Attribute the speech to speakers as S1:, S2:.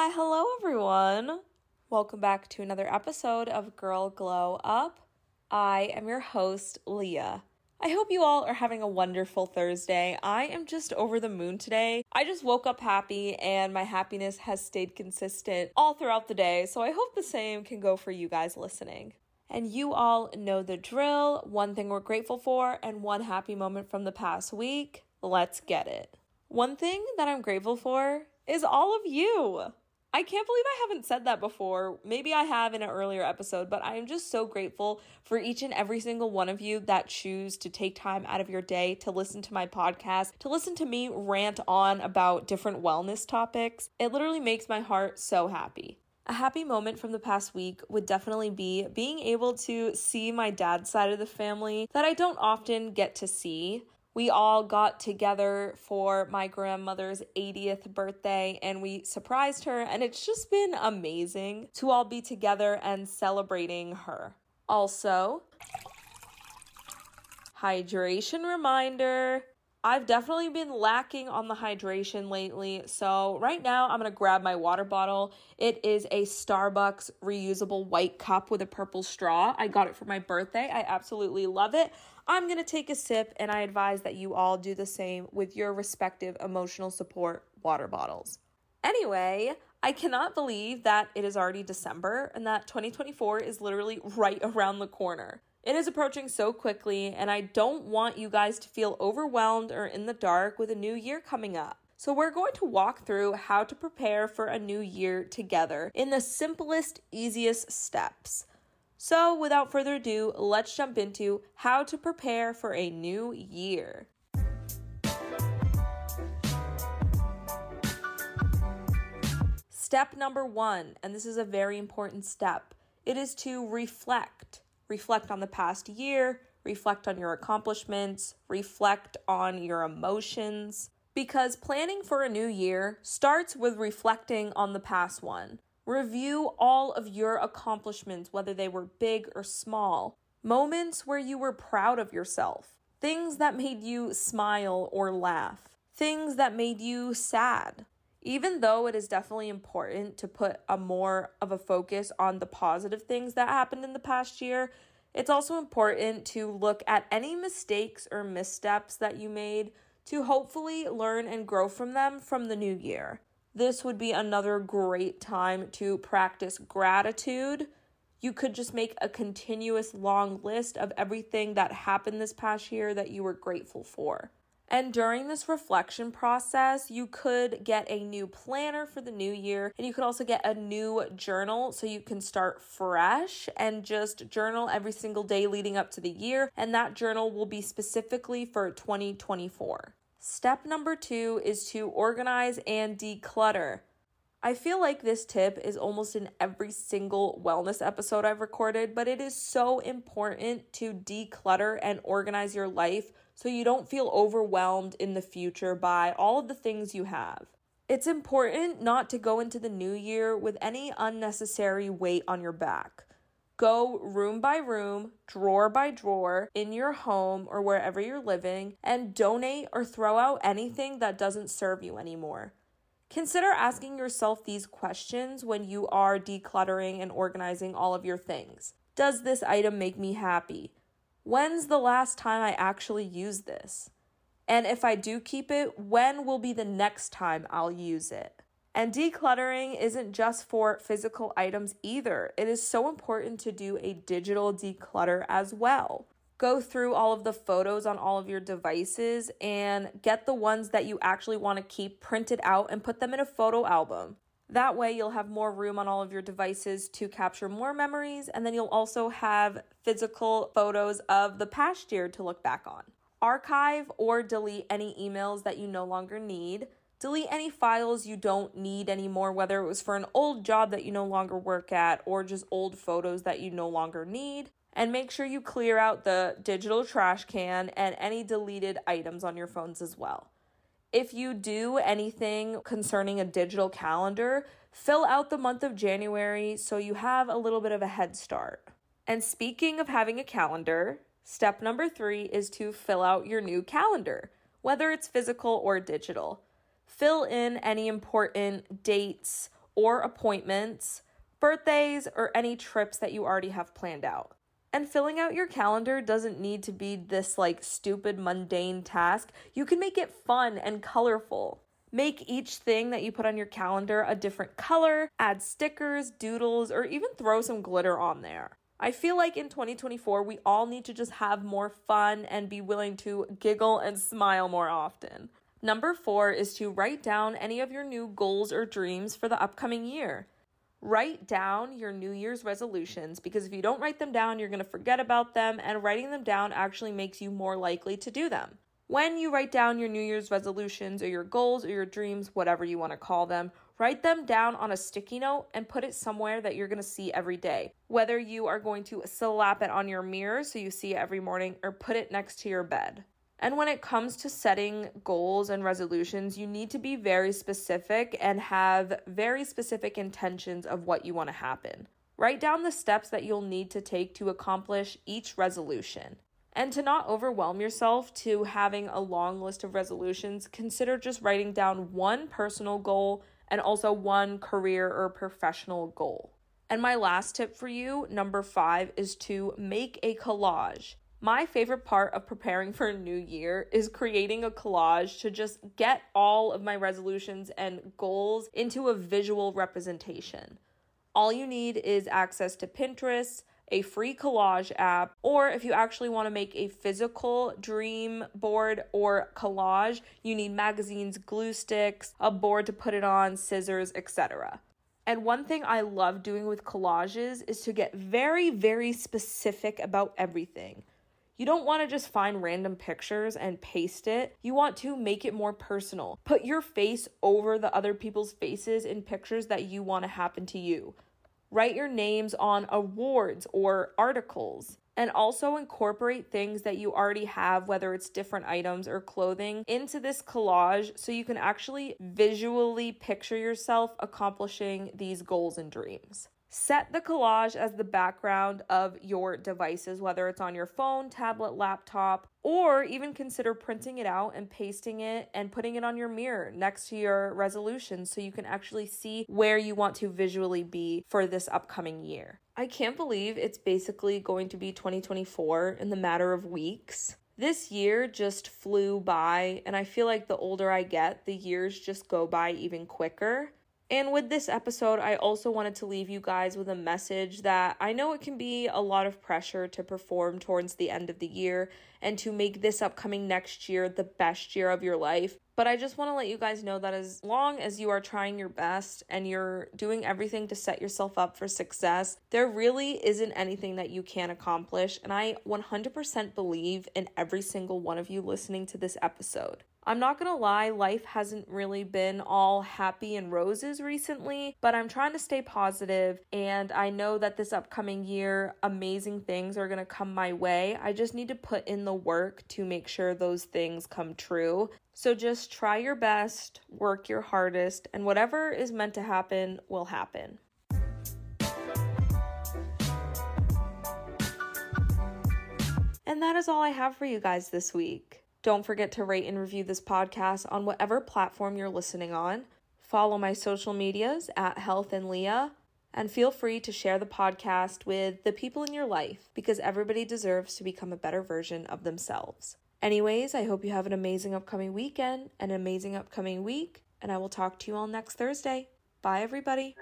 S1: why, hello everyone. Welcome back to another episode of Girl Glow Up. I am your host, Leah. I hope you all are having a wonderful Thursday. I am just over the moon today. I just woke up happy and my happiness has stayed consistent all throughout the day, so I hope the same can go for you guys listening. And you all know the drill one thing we're grateful for, and one happy moment from the past week. Let's get it. One thing that I'm grateful for is all of you. I can't believe I haven't said that before. Maybe I have in an earlier episode, but I am just so grateful for each and every single one of you that choose to take time out of your day to listen to my podcast, to listen to me rant on about different wellness topics. It literally makes my heart so happy. A happy moment from the past week would definitely be being able to see my dad's side of the family that I don't often get to see we all got together for my grandmother's 80th birthday and we surprised her, and it's just been amazing to all be together and celebrating her. Also, hydration reminder I've definitely been lacking on the hydration lately. So, right now, I'm gonna grab my water bottle. It is a Starbucks reusable white cup with a purple straw. I got it for my birthday. I absolutely love it. I'm gonna take a sip, and I advise that you all do the same with your respective emotional support water bottles. Anyway, I cannot believe that it is already December and that 2024 is literally right around the corner. It is approaching so quickly, and I don't want you guys to feel overwhelmed or in the dark with a new year coming up. So, we're going to walk through how to prepare for a new year together in the simplest, easiest steps. So, without further ado, let's jump into how to prepare for a new year. Step number one, and this is a very important step, it is to reflect reflect on the past year, reflect on your accomplishments, reflect on your emotions. Because planning for a new year starts with reflecting on the past one. Review all of your accomplishments, whether they were big or small, moments where you were proud of yourself, things that made you smile or laugh, things that made you sad. Even though it is definitely important to put a more of a focus on the positive things that happened in the past year, it's also important to look at any mistakes or missteps that you made to hopefully learn and grow from them from the new year. This would be another great time to practice gratitude. You could just make a continuous long list of everything that happened this past year that you were grateful for. And during this reflection process, you could get a new planner for the new year, and you could also get a new journal so you can start fresh and just journal every single day leading up to the year. And that journal will be specifically for 2024. Step number two is to organize and declutter. I feel like this tip is almost in every single wellness episode I've recorded, but it is so important to declutter and organize your life so you don't feel overwhelmed in the future by all of the things you have. It's important not to go into the new year with any unnecessary weight on your back. Go room by room, drawer by drawer in your home or wherever you're living and donate or throw out anything that doesn't serve you anymore. Consider asking yourself these questions when you are decluttering and organizing all of your things. Does this item make me happy? When's the last time I actually used this? And if I do keep it, when will be the next time I'll use it? And decluttering isn't just for physical items either. It is so important to do a digital declutter as well go through all of the photos on all of your devices and get the ones that you actually want to keep printed out and put them in a photo album. That way, you'll have more room on all of your devices to capture more memories, and then you'll also have physical photos of the past year to look back on. Archive or delete any emails that you no longer need. Delete any files you don't need anymore, whether it was for an old job that you no longer work at or just old photos that you no longer need and make sure you clear out the digital trash can and any deleted items on your phones as well. If you do anything concerning a digital calendar, fill out the month of January so you have a little bit of a head start. And speaking of having a calendar, step number three is to fill out your new calendar, whether it's physical or digital. Fill in any important dates or appointments, birthdays, or any trips that you already have planned out. And filling out your calendar doesn't need to be this like stupid mundane task. You can make it fun and colorful. Make each thing that you put on your calendar a different color, add stickers, doodles, or even throw some glitter on there. I feel like in 2024, we all need to just have more fun and be willing to giggle and smile more often. Number four is to write down any of your new goals or dreams for the upcoming year. Write down your New Year's resolutions because if you don't write them down, you're going to forget about them, and writing them down actually makes you more likely to do them. When you write down your New Year's resolutions or your goals or your dreams, whatever you want to call them, write them down on a sticky note and put it somewhere that you're going to see every day. Whether you are going to slap it on your mirror so you see it every morning or put it next to your bed. And when it comes to setting goals and resolutions, you need to be very specific and have very specific intentions of what you want to happen. Write down the steps that you'll need to take to accomplish each resolution. And to not overwhelm yourself to having a long list of resolutions, consider just writing down one personal goal and also one career or professional goal. And my last tip for you, number five, is to make a collage. My favorite part of preparing for a new year is creating a collage to just get all of my resolutions and goals into a visual representation. All you need is access to Pinterest, a free collage app, or if you actually want to make a physical dream board or collage, you need magazines, glue sticks, a board to put it on, scissors, etc. And one thing I love doing with collages is to get very, very specific about everything. You don't want to just find random pictures and paste it. You want to make it more personal. Put your face over the other people's faces in pictures that you want to happen to you. Write your names on awards or articles. And also incorporate things that you already have, whether it's different items or clothing, into this collage so you can actually visually picture yourself accomplishing these goals and dreams. Set the collage as the background of your devices, whether it's on your phone, tablet, laptop, or even consider printing it out and pasting it and putting it on your mirror next to your resolution so you can actually see where you want to visually be for this upcoming year. I can't believe it's basically going to be 2024 in the matter of weeks. This year just flew by, and I feel like the older I get, the years just go by even quicker. And with this episode, I also wanted to leave you guys with a message that I know it can be a lot of pressure to perform towards the end of the year and to make this upcoming next year the best year of your life. But I just want to let you guys know that as long as you are trying your best and you're doing everything to set yourself up for success, there really isn't anything that you can't accomplish. And I 100% believe in every single one of you listening to this episode. I'm not gonna lie, life hasn't really been all happy and roses recently, but I'm trying to stay positive, and I know that this upcoming year, amazing things are gonna come my way. I just need to put in the work to make sure those things come true. So just try your best, work your hardest, and whatever is meant to happen will happen. And that is all I have for you guys this week. Don't forget to rate and review this podcast on whatever platform you're listening on. Follow my social medias at Health and Leah, and feel free to share the podcast with the people in your life because everybody deserves to become a better version of themselves. Anyways, I hope you have an amazing upcoming weekend, an amazing upcoming week, and I will talk to you all next Thursday. Bye, everybody.